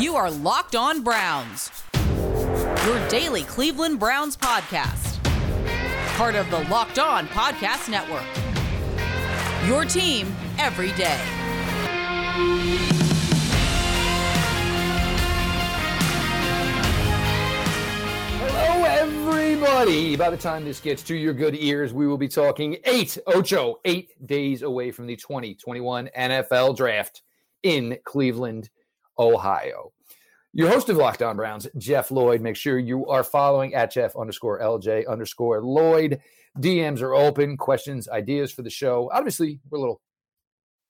You are Locked On Browns, your daily Cleveland Browns podcast. Part of the Locked On Podcast Network. Your team every day. Hello, everybody. By the time this gets to your good ears, we will be talking eight, ocho, eight days away from the 2021 NFL Draft in Cleveland, Ohio. Your host of Locked On Browns, Jeff Lloyd. Make sure you are following at Jeff underscore LJ underscore Lloyd. DMs are open. Questions, ideas for the show. Obviously, we're a little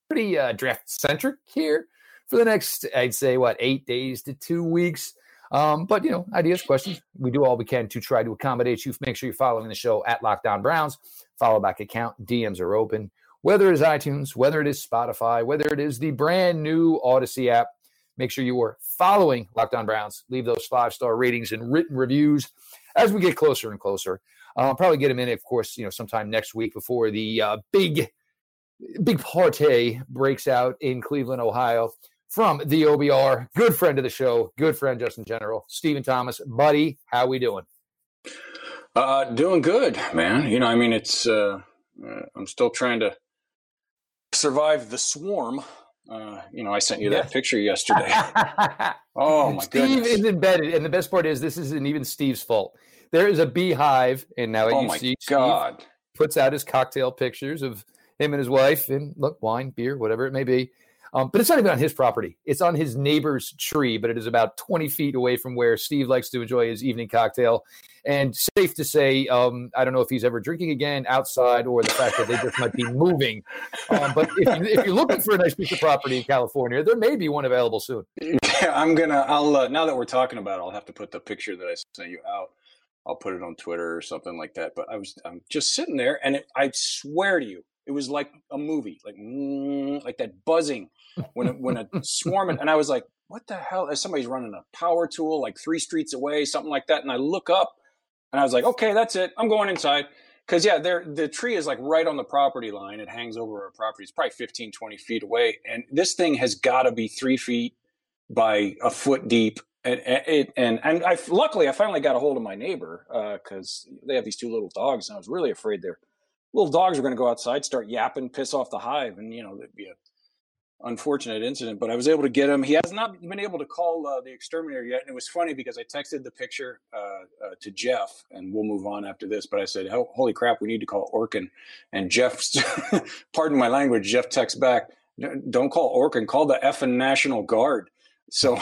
pretty uh, draft centric here for the next, I'd say, what, eight days to two weeks. Um, but you know, ideas, questions, we do all we can to try to accommodate you. Make sure you're following the show at Locked On Browns. Follow back account. DMs are open. Whether it is iTunes, whether it is Spotify, whether it is the brand new Audacy app, make sure you are following Locked On Browns. Leave those five star ratings and written reviews as we get closer and closer. Uh, I'll probably get them in, of course, you know, sometime next week before the uh, big, big party breaks out in Cleveland, Ohio from the OBR, good friend of the show, good friend Justin General, Stephen Thomas, buddy. How we doing? Uh, doing good, man. You know, I mean, it's uh, I'm still trying to survive the swarm. Uh, you know, I sent you Yeah. that picture yesterday. oh my goodness. Steve goodness! is embedded, and the best part is this isn't even Steve's fault. There is a beehive, and now oh you my see Steve god! puts out his cocktail pictures of him and his wife, and look, wine, beer, whatever it may be. Um, but it's not even on his property; it's on his neighbor's tree. But it is about twenty feet away from where Steve likes to enjoy his evening cocktail. And safe to say, um, I don't know if he's ever drinking again outside, or the fact that they just might be moving. Um, but if, you, if you're looking for a nice piece of property in California, there may be one available soon. I'm gonna. I'll uh, now that we're talking about, it, I'll have to put the picture that I sent you out. I'll put it on Twitter or something like that. But I was, I'm just sitting there, and it, I swear to you, it was like a movie, like like that buzzing when it, when a swarm, and I was like, what the hell? Somebody's running a power tool like three streets away, something like that. And I look up, and I was like, okay, that's it. I'm going inside. Because, yeah, there the tree is like right on the property line. It hangs over our property. It's probably 15, 20 feet away. And this thing has got to be three feet by a foot deep. And, it and and I luckily I finally got a hold of my neighbor uh, because they have these two little dogs, and I was really afraid their little dogs were going to go outside, start yapping, piss off the hive, and you know there'd be a unfortunate incident. But I was able to get him. He has not been able to call uh, the exterminator yet, and it was funny because I texted the picture uh, uh, to Jeff, and we'll move on after this. But I said, "Ho- "Holy crap, we need to call Orkin," and Jeff, pardon my language, Jeff texts back, "Don't call Orkin, call the effing National Guard." So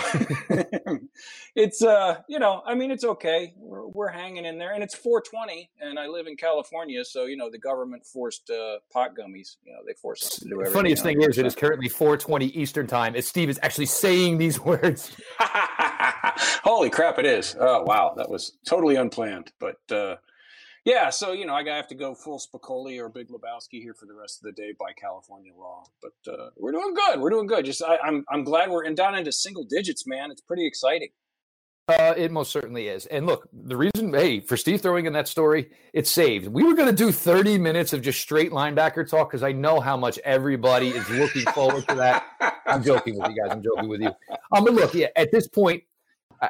it's uh you know I mean it's okay we're, we're hanging in there and it's 420 and I live in California so you know the government forced uh, pot gummies you know they forced us to do everything The Funniest thing is, it is currently 4:20 Eastern time. As Steve is actually saying these words. Holy crap, it is. Oh, wow. That was totally unplanned. But uh, yeah, so, you know, I have to go full Spicoli or Big Lebowski here for the rest of the day by California law. But uh, we're doing good. We're doing good. Just I, I'm, I'm glad we're in, down into single digits, man. It's pretty exciting. Uh, it most certainly is. And look, the reason, hey, for Steve throwing in that story, it's saved. We were going to do 30 minutes of just straight linebacker talk because I know how much everybody is looking forward to that. I'm joking with you guys. I'm joking with you. Um, but look, yeah, at this point,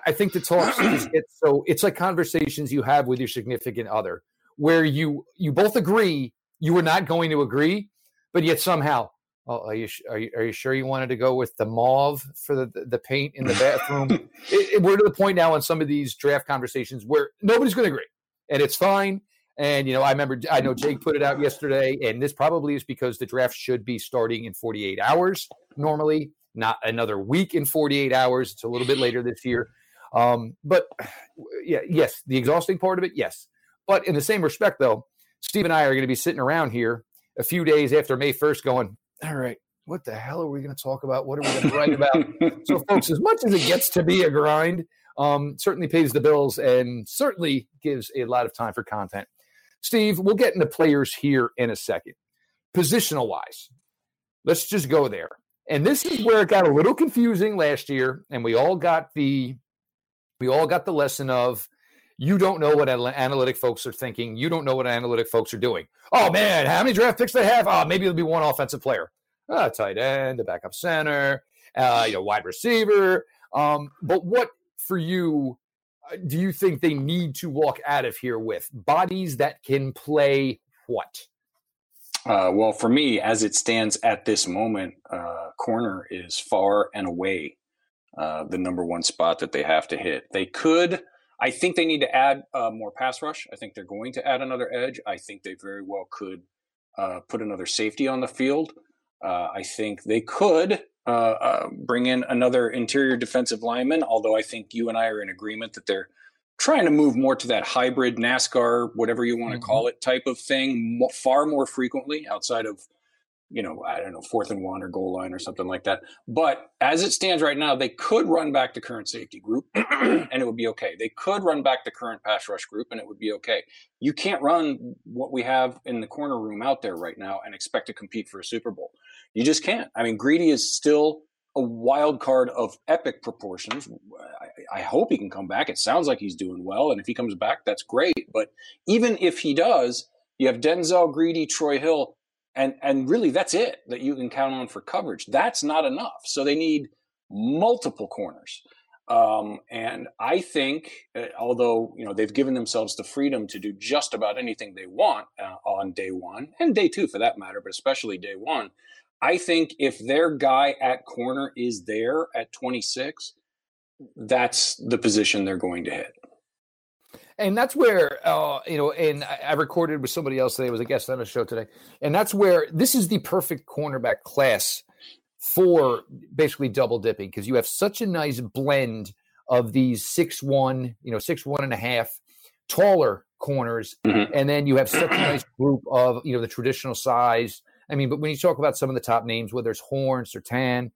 I, think the talks just get so it's like conversations you have with your significant other where you you both agree you were not going to agree, but yet somehow, oh, are you are you, are you sure you wanted to go with the mauve for the the paint in the bathroom? it, it- we're to the point now in some of these draft conversations where nobody's going to agree, and it's fine. And you know, I remember I know Jake put it out yesterday, and this probably is because the draft should be starting in 48 hours normally, not another week in 48 hours. It's a little bit later this year. Um, but yeah, yes, the exhausting part of it, yes. But in the same respect, though, Steve and I are going to be sitting around here a few days after May 1st going, all right, what the hell are we going to talk about? What are we going to write about? so, folks, as much as it gets to be a grind, um, certainly pays the bills and certainly gives a lot of time for content. Steve, we'll get into players here in a second. Positional wise, let's just go there. And this is where it got a little confusing last year, and we all got the we all got the lesson of you don't know what analytic folks are thinking. You don't know what analytic folks are doing. Oh man, how many draft picks they have? Oh, maybe it'll be one offensive player, a tight end, a backup center, uh, you know, wide receiver. Um, but what for you uh, do you think they need to walk out of here with? Bodies that can play what? Uh, well, for me, as it stands at this moment, uh, corner is far and away uh, the number one spot that they have to hit. They could, I think they need to add uh, more pass rush. I think they're going to add another edge. I think they very well could uh, put another safety on the field. Uh, I think they could bring in another interior defensive lineman, although I think you and I are in agreement that they're trying to move more to that hybrid NASCAR, whatever you want to mm-hmm. call it, type of thing, far more frequently outside of, you know, I don't know, fourth and one or goal line or something like that. But as it stands right now, they could run back the current safety group and it would be okay. They could run back the current pass rush group and it would be okay. You can't run what we have in the corner room out there right now and expect to compete for a Super Bowl. You just can't. I mean, Greedy is still a wild card of epic proportions. I, I, hope he can come back. It sounds like he's doing well, and if he comes back, that's great. But even if he does, you have Denzel Greedy, Troy Hill, and and really that's it that you can count on for coverage. That's not enough. So they need multiple corners. Um, and I think, uh, although you know they've given themselves the freedom to do just about anything they want uh, on day one and day two for that matter, but especially day one, I think if their guy at corner is there at 26, that's the position they're going to hit. And that's where, uh, you know, and I, recorded with somebody else today, was a guest on a show today. And that's where this is the perfect cornerback class for basically double dipping because you have such a nice blend of these six one, you know, six one and a half taller corners, mm-hmm. and then you have such a nice group of you know the traditional size I mean, but when you talk about some of the top names, whether it's Horn, Surtain,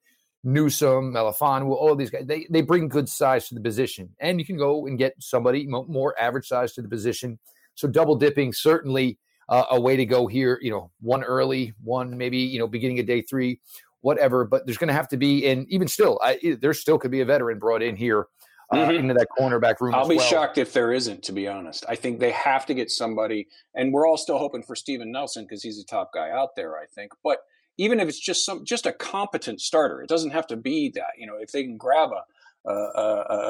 Newsome, Melifonwu, all these guys, they, they bring good size to the position. And you can go and get somebody more average size to the position. So double dipping, certainly uh, a way to go here, you know, one early, one maybe, you know, beginning of day three, whatever. But there's going to have to be, and even still, I, there still could be a veteran brought in here uh, mm-hmm. into that cornerback room. I'll be well. shocked if there isn't, to be honest. I think they have to get somebody, and we're all still hoping for Steven Nelson because he's the top guy out there. I think, but even if it's just some, just a competent starter, it doesn't have to be that. You know, if they can grab a a,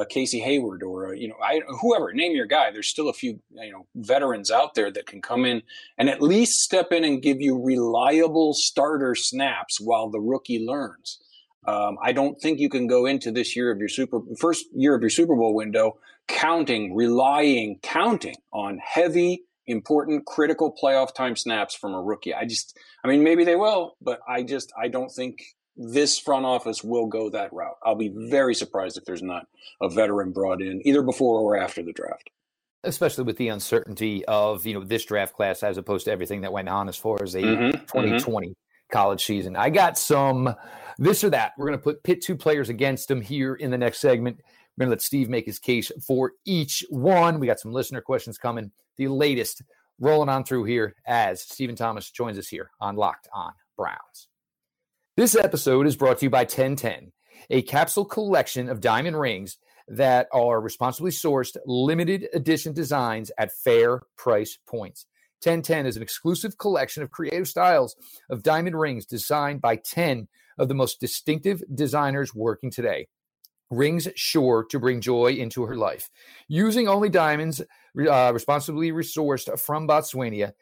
a Casey Hayward or a, you know I, whoever name your guy. There's still a few you know veterans out there that can come in and at least step in and give you reliable starter snaps while the rookie learns. Um, I don't think you can go into this year of your super first year of your Super Bowl window counting, relying, counting on heavy, important, critical playoff time snaps from a rookie. I just, I mean, maybe they will, but I just, I don't think this front office will go that route. I'll be very surprised if there's not a veteran brought in either before or after the draft especially with the uncertainty of you know this draft class as opposed to everything that went on as far as a mm-hmm, 2020 mm-hmm. College season. I got some this or that. We're going to put pit two players against them here in the next segment. We're going to let Steve make his case for each one. We got some listener questions coming. The latest rolling on through here as Stephen Thomas joins us here on Locked On Browns. This episode is brought to you by 1010, a capsule collection of diamond rings that are responsibly sourced, limited edition designs at fair price points. 1010 is an exclusive collection of creative styles of diamond rings designed by 10 of the most distinctive designers working today. Rings sure to bring joy into her life. Using only diamonds uh, responsibly resourced from Botswana,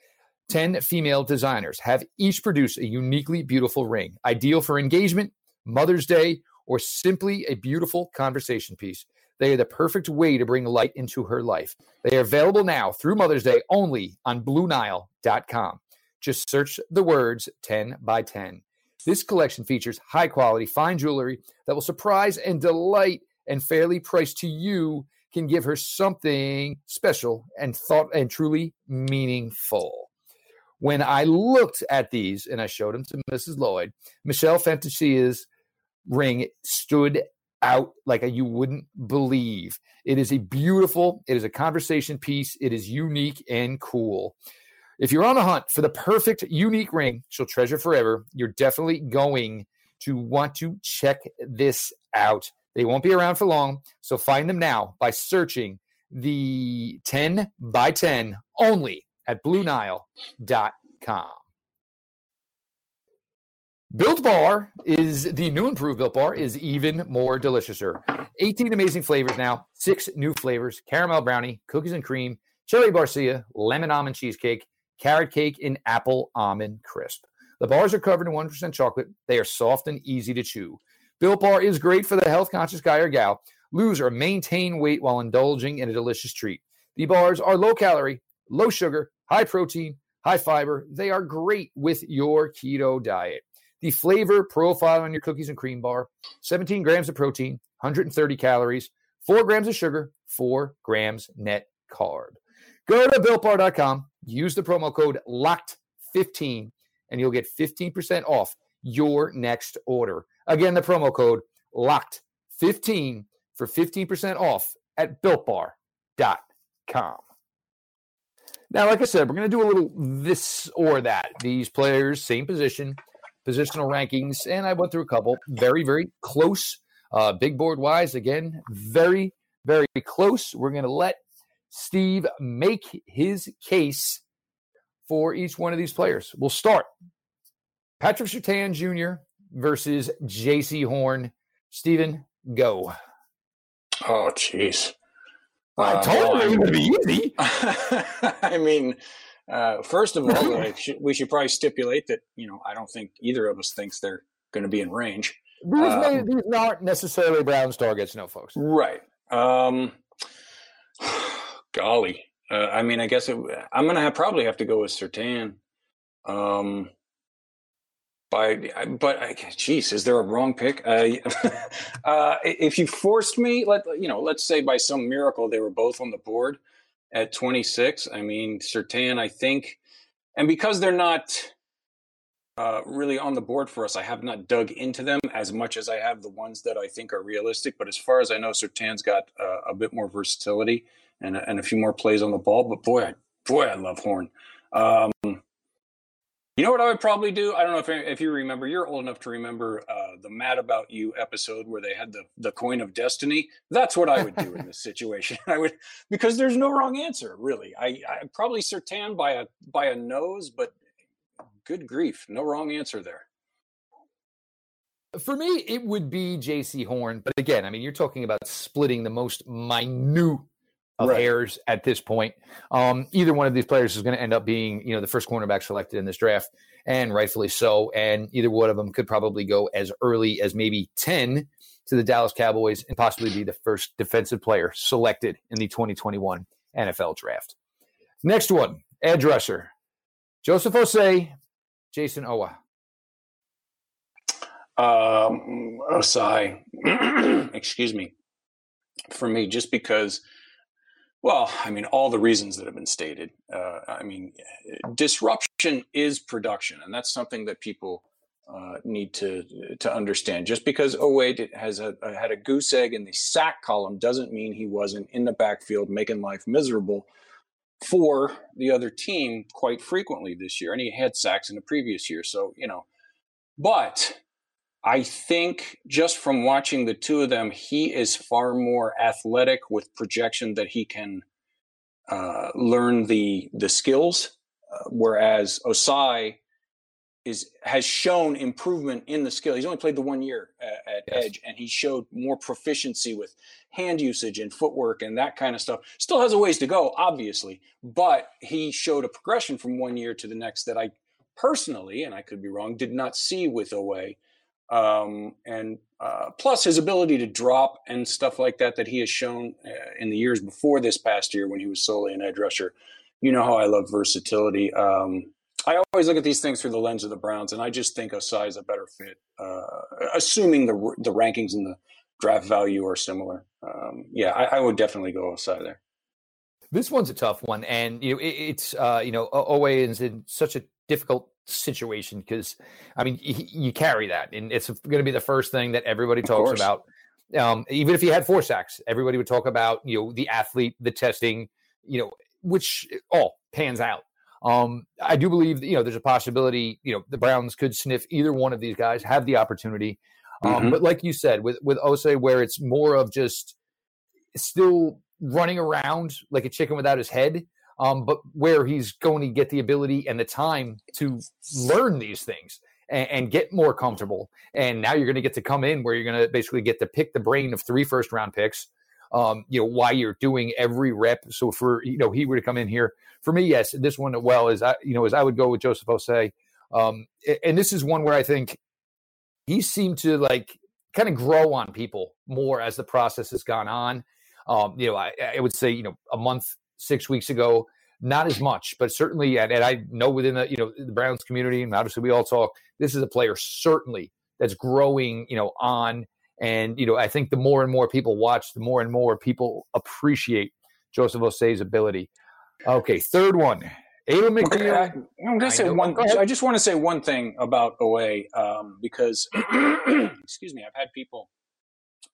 10 female designers have each produced a uniquely beautiful ring, ideal for engagement, Mother's Day, or simply a beautiful conversation piece. They are the perfect way to bring light into her life. They are available now through Mother's Day only on BlueNile.com. Just search the words 10 by 10. This collection features high quality, fine jewelry that will surprise and delight and fairly priced to you can give her something special and thought and truly meaningful. When I looked at these and I showed them to Mrs. Lloyd, Michelle Fantasia's ring stood out like you wouldn't believe. It is a beautiful, it is a conversation piece, it is unique and cool. If you're on the hunt for the perfect, unique ring she'll treasure forever, you're definitely going to want to check this out. They won't be around for long, so find them now by searching the 10 by 10 only at BlueNile.com. Built Bar is the new improved Built Bar is even more deliciouser. 18 amazing flavors now, six new flavors caramel brownie, cookies and cream, cherry barcia, lemon almond cheesecake, carrot cake, and apple almond crisp. The bars are covered in 1% chocolate. They are soft and easy to chew. Built Bar is great for the health conscious guy or gal. Lose or maintain weight while indulging in a delicious treat. The bars are low calorie, low sugar, high protein, high fiber. They are great with your keto diet. The flavor profile on your cookies and cream bar 17 grams of protein, 130 calories, 4 grams of sugar, 4 grams net carb. Go to builtbar.com, use the promo code LOCKED15, and you'll get 15% off your next order. Again, the promo code LOCKED15 for 15% off at builtbar.com. Now, like I said, we're going to do a little this or that. These players, same position, positional rankings, and I went through a couple very, very close, uh, big board wise. Again, very, very close. We're going to let Steve make his case for each one of these players. We'll start Patrick Surtain Jr. versus Jaycee Horn. Stephen, go. Oh, jeez. I uh, told you it was going to be easy. I mean, uh, first of all, we should probably stipulate that you know I don't think either of us thinks they're going to be in range. These, um, may, these aren't necessarily Browns targets, no, folks. Right. Um, golly, uh, I mean, I guess it, I'm going to have, probably have to go with Surtain. Um, by but jeez is there a wrong pick uh, uh, if you forced me let you know let's say by some miracle they were both on the board at 26 i mean Surtain i think and because they're not uh, really on the board for us i have not dug into them as much as i have the ones that i think are realistic but as far as i know Surtain's got uh, a bit more versatility and, and a few more plays on the ball but boy boy i love horn. Um, you know what I would probably do? I don't know if if you remember. You're old enough to remember uh, the "Mad About You" episode where they had the the coin of destiny. That's what I would do in this situation. I would because there's no wrong answer really. I I probably Surtain by a by a nose, but good grief, no wrong answer there. For me, it would be Jaycee Horn, but again, I mean, you're talking about splitting the most minute of right. hairs at this point. Um, either one of these players is going to end up being, you know, the first cornerback selected in this draft, and rightfully so. And either one of them could probably go as early as maybe 10 to the Dallas Cowboys and possibly be the first defensive player selected in the 2021 NFL draft. Next one, edge rusher. Joseph Ossai, Jayson Oweh. Um, Ossai, excuse me, for me, just because – well, I mean, all the reasons that have been stated. Uh, I mean, disruption is production, and that's something that people uh, need to to understand. Just because Oweh, has a, had a goose egg in the sack column doesn't mean he wasn't in the backfield making life miserable for the other team quite frequently this year, and he had sacks in the previous year. So you know, but I think just from watching the two of them, he is far more athletic with projection that he can uh, learn the the skills, uh, whereas Ossai is has shown improvement in the skill. He's only played the one year at, at yes. Edge, and he showed more proficiency with hand usage and footwork and that kind of stuff. Still has a ways to go, obviously, but he showed a progression from one year to the next that I personally, and I could be wrong, did not see with Oweh um, and uh, plus his ability to drop and stuff like that that he has shown uh, in the years before this past year when he was solely an edge rusher. You know how I love versatility. Um, I always look at these things through the lens of the Browns, and I just think Ossai is a better fit, uh, assuming the the rankings and the draft value are similar. Um, yeah, I, I, would definitely go Ossai there. This one's a tough one, and you know it, it's uh, you know Oweh is in such a difficult situation because I mean you, you, carry that, and it's going to be the first thing that everybody talks about. Um, even if he had four sacks, everybody would talk about you know the athlete, the testing, you know, which all pans out. Um, I do believe that, you know there's a possibility you know the Browns could sniff either one of these guys, have the opportunity. Um, mm-hmm. But like you said, with with Ossai, where it's more of just still running around like a chicken without his head um, but where he's going to get the ability and the time to learn these things. and, and get more comfortable. And now you're going to get to come in where you're going to basically get to pick the brain of three first round picks. Um, you know, why you're doing every rep. So for you know, he were to come in here for me, yes, this one well is I you know as I would go with Joseph Ossai. Um, and this is one where I think he seemed to like kind of grow on people more as the process has gone on. Um, you know, I, I, would say, you know, a month, six weeks ago, not as much, but certainly, and, and, I know within the, you know, the Browns community, and obviously we all talk, this is a player certainly that's growing, you know, on. And, you know, I think the more and more people watch, the more and more people appreciate Joseph Ossai's ability. Okay, third one. Alim McNeill. I, am going to say one. I just want to say one thing about Oweh um, because, excuse me, I've had people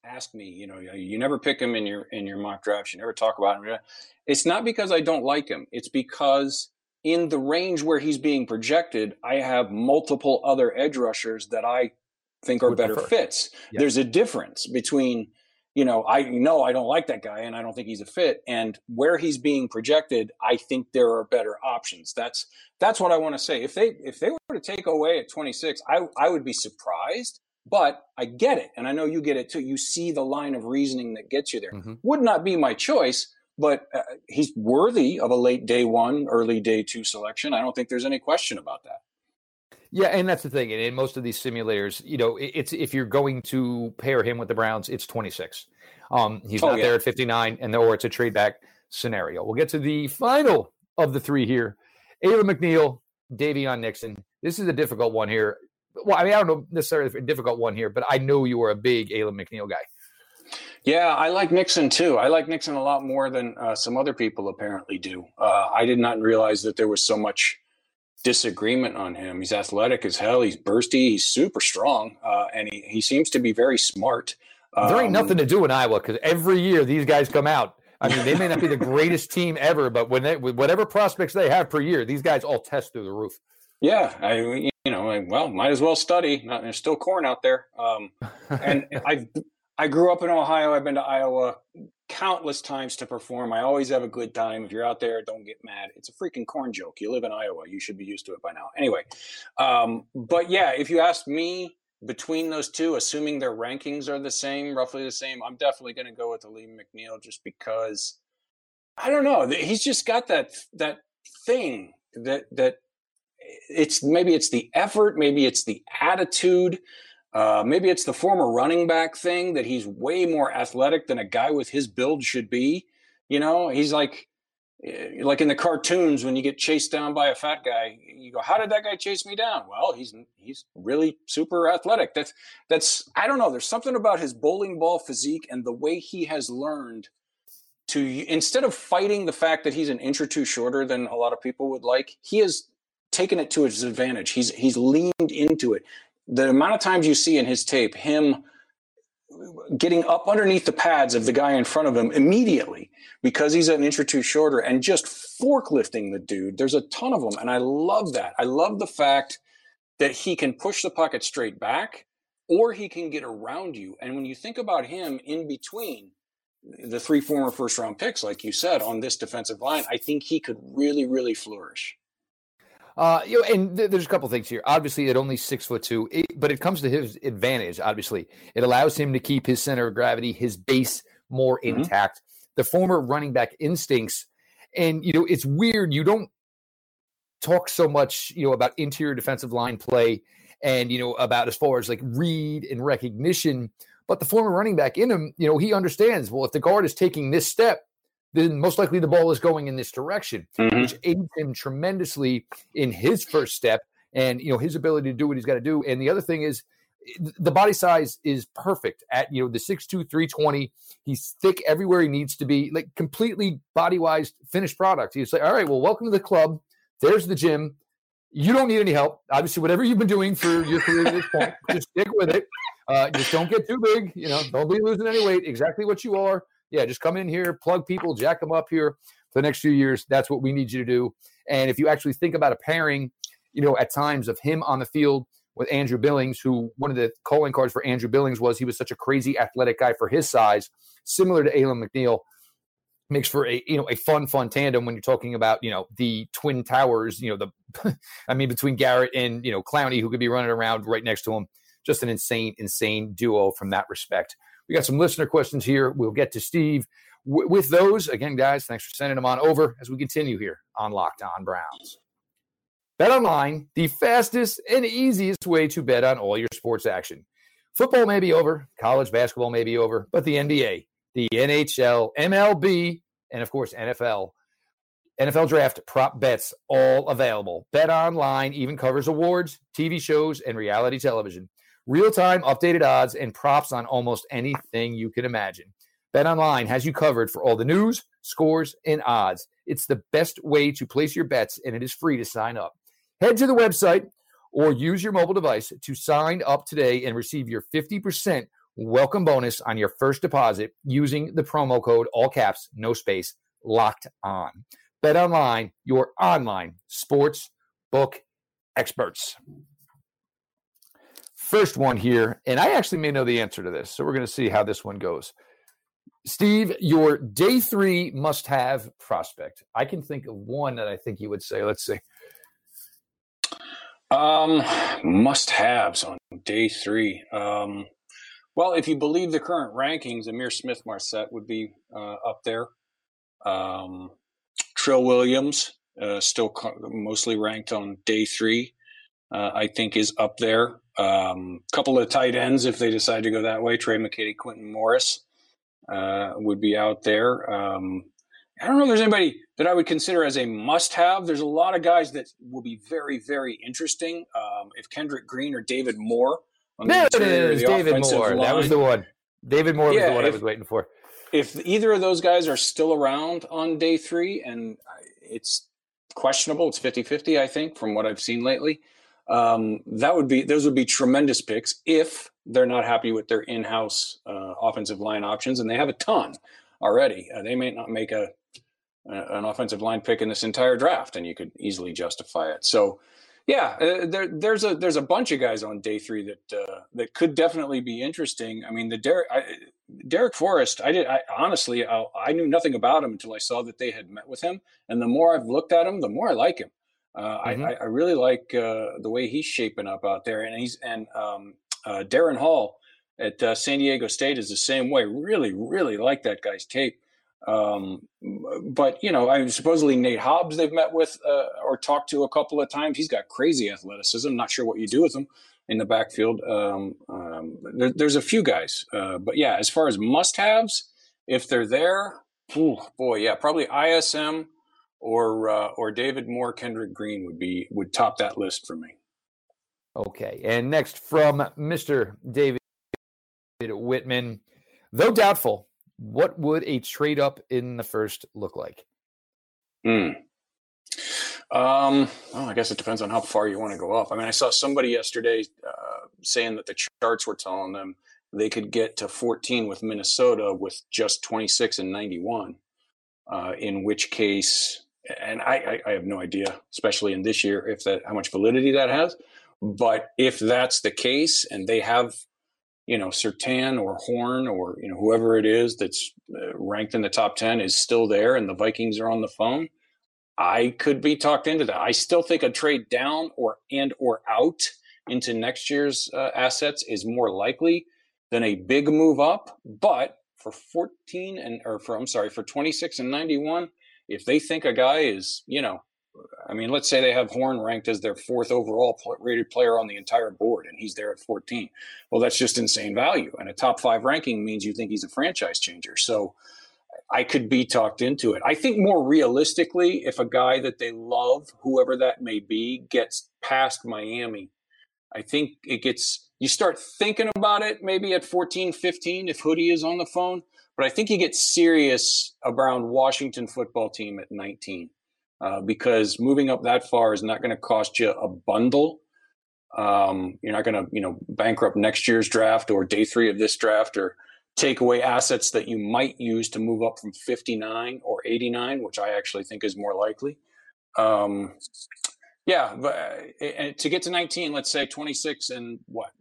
ask me, you know, you never pick him in your in your mock drafts. You never talk about him. It's not because I don't like him. It's because in the range where he's being projected, I have multiple other edge rushers that I think are Would better prefer. fits. There's a difference between, you know, I know I don't like that guy and I don't think he's a fit. And where he's being projected, I think there are better options. That's that's what I want to say. If they if they were to take Oweh at 26, I I would be surprised but I get it, and I know you get it too. You see the line of reasoning that gets you there. Mm-hmm. Would not be my choice, but uh, he's worthy of a late day one, early day two selection. I don't think there's any question about that. Yeah, and that's the thing. And in most of these simulators, you know, it's if you're going to pair him with the Browns, it's 26. Um, he's oh, not yeah. there at 59, and or it's a trade back scenario. We'll get to the final of the three here. Alim McNeill, Daviyon Nixon. This is a difficult one here well, I mean, I don't know necessarily a difficult one here, but I know you were a big Alim McNeill guy. Yeah, I like Nixon too. I like Nixon a lot more than uh, some other people apparently do. Uh, I did not realize that there was so much disagreement on him. He's athletic as hell. He's bursty. He's super strong, uh, and he, he seems to be very smart. Um, there ain't um, nothing to do in Iowa because every year these guys come out. I mean, they may not be the greatest team ever, but when they, with whatever prospects they have per year, these guys all test through the roof. Yeah, I you know, well, might as well study. Not, there's still corn out there. Um, and I I grew up in Ohio. I've been to Iowa countless times to perform. I always have a good time. If you're out there, don't get mad. It's a freaking corn joke. You live in Iowa. You should be used to it by now. Anyway, um, but yeah, if you ask me between those two, assuming their rankings are the same, roughly the same, I'm definitely going to go with Alim McNeill just because I don't know. He's just got that that thing that that it's maybe it's the effort, maybe it's the attitude, uh, maybe it's the former running back thing that he's way more athletic than a guy with his build should be. You know, he's like eh, like in the cartoons when you get chased down by a fat guy, you go, "How did that guy chase me down?" Well, he's he's really super athletic. That's that's I don't know. There's something about his bowling ball physique and the way he has learned to instead of fighting the fact that he's an inch or two shorter than a lot of people would like, he has taken it to his advantage. He's he's leaned into it. The amount of times you see in his tape him getting up underneath the pads of the guy in front of him immediately because he's an inch or two shorter and just forklifting the dude. There's a ton of them, and I love that. I love the fact that he can push the pocket straight back or he can get around you. And when you think about him in between the three former first round picks, like you said, on this defensive line, I think he could really, really flourish. Uh, you know, and th- there's a couple things here. Obviously, at only six foot two, it, but it comes to his advantage. Obviously, it allows him to keep his center of gravity, his base more mm-hmm. intact. The former running back instincts, and you know, it's weird. You don't talk so much, you know, about interior defensive line play, and you know about as far as like read and recognition. But the former running back in him, you know, he understands. Well, if the guard is taking this step, then most likely the ball is going in this direction, mm-hmm. which aids him tremendously in his first step and you know his ability to do what he's got to do. And the other thing is the body size is perfect at you know the 6'2 320 he's thick everywhere he needs to be like completely body wise finished product. He's like all right well welcome to the club. There's the gym. You don't need any help. Obviously whatever you've been doing for your career at this point just stick with it. Uh, just don't get too big you know don't be losing any weight exactly what you are yeah, just come in here, plug people, jack them up here for the next few years. That's what we need you to do. And if you actually think about a pairing, you know, at times of him on the field with Andrew Billings, who one of the calling cards for Andrew Billings was he was such a crazy athletic guy for his size, similar to Alim McNeill, makes for a you know a fun fun tandem when you're talking about you know the twin towers you know the i mean between garrett and you know clowney who could be running around right next to him just an insane insane duo from that respect we got some listener questions here we'll get to steve w- with those again guys thanks for sending them on over as we continue here on locked on browns bet online the fastest and easiest way to bet on all your sports action football may be over college basketball may be over but the nba the NHL, MLB, and of course, NFL. NFL draft prop bets all available. Bet online even covers awards, TV shows, and reality television. Real time updated odds and props on almost anything you can imagine. Bet online has you covered for all the news, scores, and odds. It's the best way to place your bets, and it is free to sign up. Head to the website or use your mobile device to sign up today and receive your 50% welcome bonus on your first deposit using the promo code all caps no space locked on bet online your online sports book experts first one here and i actually may know the answer to this so we're going to see how this one goes steve your day three must have prospect i can think of one that i think you would say let's see um must haves on day three um well, if you believe the current rankings, Ihmir Smith-Marsette would be uh, up there. Um, Trill Williams, uh, still co- mostly ranked on day three, uh, I think is up there. A um, couple of tight ends, if they decide to go that way, Tre' McKitty, Quintin Morris uh, would be out there. Um, I don't know if there's anybody that I would consider as a must-have. There's a lot of guys that will be very, very interesting. Um, if Kendrick Green or David Moore there it is, David Moore. Line. That was the one. David Moore yeah, was the one if, I was waiting for. If either of those guys are still around on day three, and it's questionable, it's 50 50, I think, from what I've seen lately. Um, that would be those would be tremendous picks if they're not happy with their in-house uh, offensive line options, and they have a ton already. Uh, they may not make a, a, an offensive line pick in this entire draft, and you could easily justify it. So yeah, uh, there, there's a there's a bunch of guys on day three that uh, that could definitely be interesting. I mean, the Derek I, Darrick Forrest, I did I, honestly I, I, knew nothing about him until I saw that they had met with him, and the more I've looked at him, the more I like him. Uh, mm-hmm. I, I, really like uh, the way he's shaping up out there, and he's and um, uh, Darren Hall at uh, San Diego State is the same way. Really, really like that guy's tape. Um, but you know, I supposedly Nate Hobbs they've met with uh, or talked to a couple of times. He's got crazy athleticism. Not sure what you do with him in the backfield. Um, um, there, there's a few guys, uh, but yeah, as far as must-haves, if they're there, boy, yeah, probably ISM or uh, or David Moore, Kendrick Green would be would top that list for me. Okay, and next from Mister David Whitman, though doubtful what would a trade up in the first look like? Hmm. Um, well, I guess it depends on how far you want to go up. I mean, I saw somebody yesterday uh, saying that the charts were telling them they could get to 14 with Minnesota with just 26 and 91. Uh, in which case, and I, I, I have no idea, especially in this year, if that how much validity that has. But if that's the case, and they have you know, Surtain or Horn or, you know, whoever it is that's uh, ranked in the top 10 is still there and the Vikings are on the phone, I could be talked into that. I still think a trade down or and or out into next year's uh, assets is more likely than a big move up, but for 14 and or for I'm sorry, for 26 and 91, if they think a guy is, you know, I mean, let's say they have Horn ranked as their fourth overall rated player on the entire board, and he's there at 14. Well, that's just insane value. And a top five ranking means you think he's a franchise changer. So I could be talked into it. I think more realistically, if a guy that they love, whoever that may be, gets past Miami, I think it gets, you start thinking about it maybe at 14, 15 if Hoodie is on the phone. But I think you get serious around Washington football team at 19 uh, because moving up that far is not going to cost you a bundle. Um, you're not going to, you know, bankrupt next year's draft or day three of this draft or take away assets that you might use to move up from 59 or 89, which I actually think is more likely. Um, yeah, but uh, to get to 19, let's say 26 and what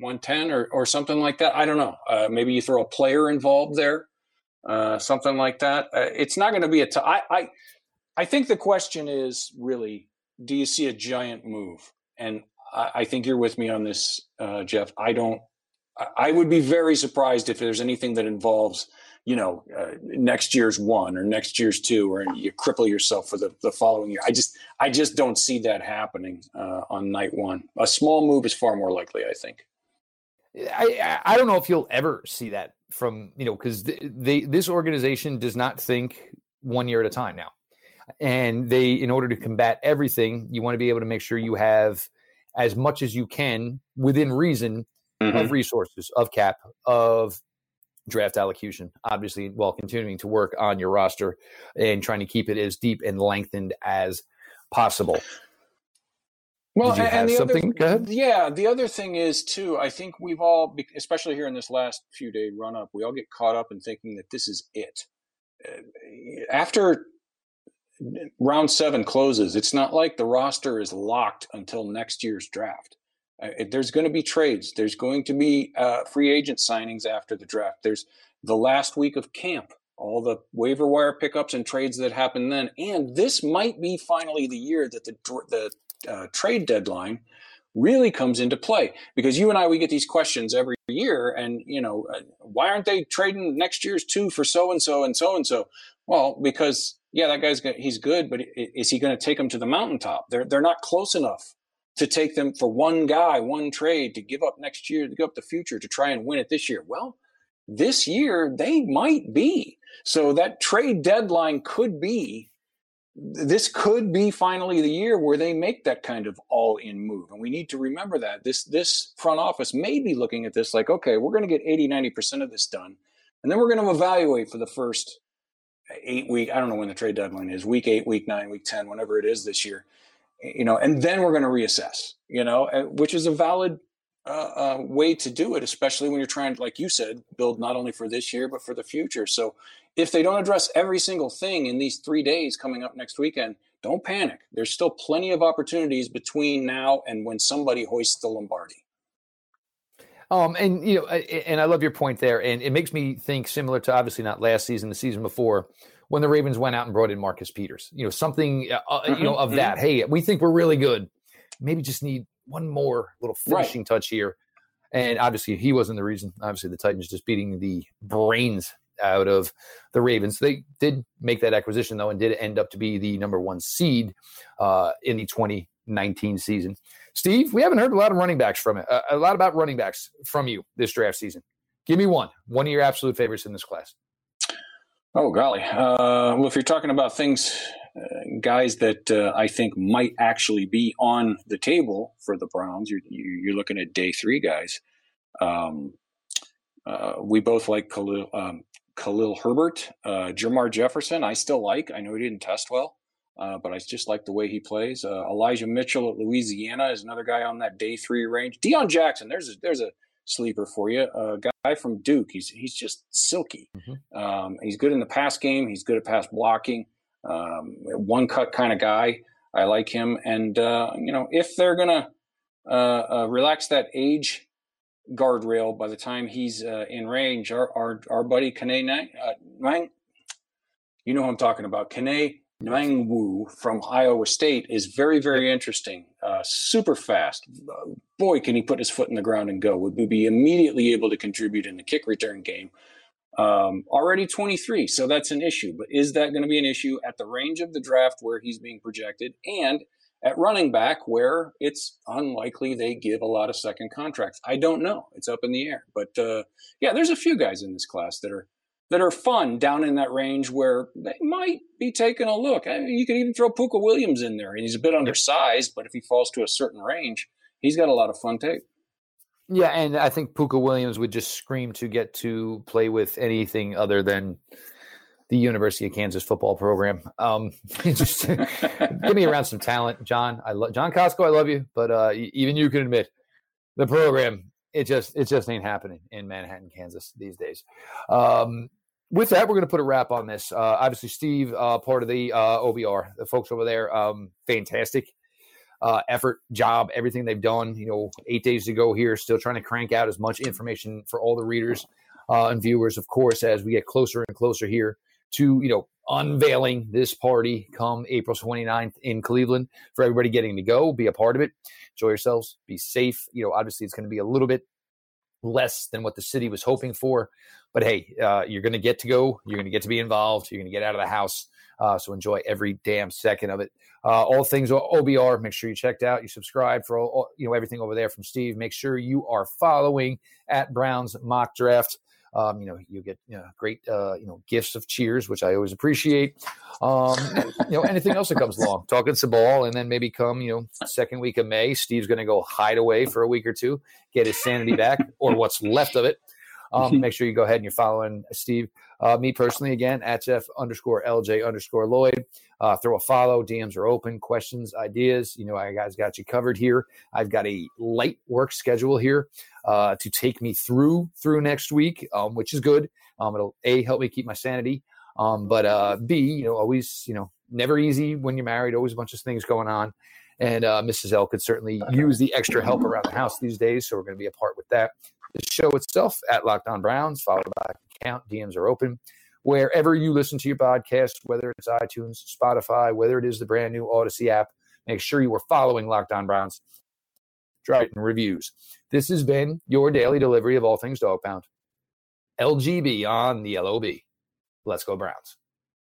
110 or, or something like that. I don't know. Uh, maybe you throw a player involved there uh, something like that. Uh, it's not going to be a. T- I, I I think the question is really, do you see a giant move? And I, I think you're with me on this, uh, Jeff. I don't. I would be very surprised if there's anything that involves, you know, uh, next year's one or next year's two, or you cripple yourself for the, the following year. I just, I just don't see that happening uh, on night one. A small move is far more likely, I think. I, I don't know if you'll ever see that from you know because they this organization does not think one year at a time now, and they in order to combat everything, you want to be able to make sure you have as much as you can within reason mm-hmm. of resources, of cap, of draft allocution, obviously, while continuing to work on your roster and trying to keep it as deep and lengthened as possible. Well, and the something? Other, yeah, the other thing is too. I think we've all, especially here in this last few day run up, we all get caught up in thinking that this is it. Uh, after round seven closes, it's not like the roster is locked until next year's draft. Uh, there's going to be trades. There's going to be uh, free agent signings after the draft. There's the last week of camp, all the waiver wire pickups and trades that happen then. And this might be finally the year that the the uh, trade deadline really comes into play because you and I we get these questions every year and you know uh, why aren't they trading next year's two for so and so and so and so well because yeah that guy's he's good but is he going to take them to the mountaintop? They're they're not close enough to take them for one guy one trade to give up next year to give up the future to try and win it this year. Well this year they might be. So that trade deadline could be this could be finally the year where they make that kind of all-in move and we need to remember that this this front office may be looking at this like okay we're going to get 80 90% of this done and then we're going to evaluate for the first eight week i don't know when the trade deadline is week eight week nine week 10 whenever it is this year you know and then we're going to reassess you know which is a valid uh, uh, way to do it especially when you're trying like you said build not only for this year but for the future so if they don't address every single thing in these three days coming up next weekend, don't panic. There's still plenty of opportunities between now and when somebody hoists the Lombardi. Um, and you know, and I love your point there, and it makes me think similar to obviously not last season, the season before, when the Ravens went out and brought in Marcus Peters. You know, something uh, mm-hmm. you know of mm-hmm. that. Hey, we think we're really good. Maybe just need one more little finishing right. touch here. And obviously, he wasn't the reason. Obviously, the Titans just beating the brains out of the Ravens. They did make that acquisition though, and did end up to be the number one seed uh, in the 2019 season. Steve, we haven't heard a lot of running backs from it. Uh, a lot about running backs from you this draft season. Give me one. One of your absolute favorites in this class. Oh golly! Uh, well, if you're talking about things, uh, guys that uh, I think might actually be on the table for the Browns, you're, you're looking at day three guys. Um, uh, we both like Khalil, um, Khalil Herbert, uh, Jermar Jefferson. I still like. I know he didn't test well, uh, but I just like the way he plays. Uh, Elijah Mitchell at Louisiana is another guy on that day three range. Deon Jackson, there's a, there's a sleeper for you. A guy from Duke. He's he's just silky. Mm-hmm. Um, he's good in the pass game. He's good at pass blocking. Um, one cut kind of guy. I like him. And uh, you know, if they're gonna uh, uh, relax that age guardrail by the time he's uh, in range. Our our, our buddy Kene uh, you know who I'm talking about. Kene Nwangwu from Iowa State is very, very interesting. Uh, super fast. Boy, can he put his foot in the ground and go. Would be immediately able to contribute in the kick return game. Um, already 23, so that's an issue. But is that going to be an issue at the range of the draft where he's being projected? And at running back where it's unlikely they give a lot of second contracts. I don't know. It's up in the air. But uh, yeah, there's a few guys in this class that are that are fun down in that range where they might be taking a look. I mean, you could even throw Pooka Williams in there, and he's a bit undersized, but if he falls to a certain range, he's got a lot of fun tape. Yeah, and I think Pooka Williams would just scream to get to play with anything other than the University of Kansas football program. Um, just give me around some talent, John. I love John Costco. I love you, but uh, even you can admit the program. It just it just ain't happening in Manhattan, Kansas these days. Um, with that, we're going to put a wrap on this. Uh, obviously, Steve, uh, part of the uh, OBR, the folks over there, um, fantastic uh, effort, job, everything they've done. You know, eight days to go here, still trying to crank out as much information for all the readers uh, and viewers, of course, as we get closer and closer here to, you know, unveiling this party come April 29th in Cleveland for everybody getting to go, be a part of it. Enjoy yourselves, be safe. You know, obviously it's going to be a little bit less than what the city was hoping for. But hey, uh, you're going to get to go. You're going to get to be involved. You're going to get out of the house. Uh, so enjoy every damn second of it. Uh, all things OBR. Make sure you checked out. You subscribe for all, you know everything over there from Steve. Make sure you are following at Browns Mock Draft. Um, you know, you get you know, great uh, you know gifts of cheers, which I always appreciate. Um, you know, anything else that comes along, talking some ball, and then maybe come you know second week of May, Steve's going to go hide away for a week or two, get his sanity back, or what's left of it. Um, make sure you go ahead and you're following Steve. Uh, me personally, again, at Jeff underscore LJ underscore Lloyd. Uh, throw a follow. DMs are open. Questions, ideas. You know, I guys got you covered here. I've got a light work schedule here uh, to take me through through next week, um, which is good. Um, it'll a help me keep my sanity, um, but uh, b you know always you know never easy when you're married. Always a bunch of things going on. And uh, Mrs. L could certainly use the extra help around the house these days, so we're going to be a part with that the show itself at Locked On Browns, followed by account. DMs are open. Wherever you listen to your podcast, whether it's iTunes, Spotify, whether it is the brand new Audacy app, make sure you are following Locked On Browns. Triton reviews. This has been your daily delivery of all things dog pound. LGB on the LOB. Let's go Browns.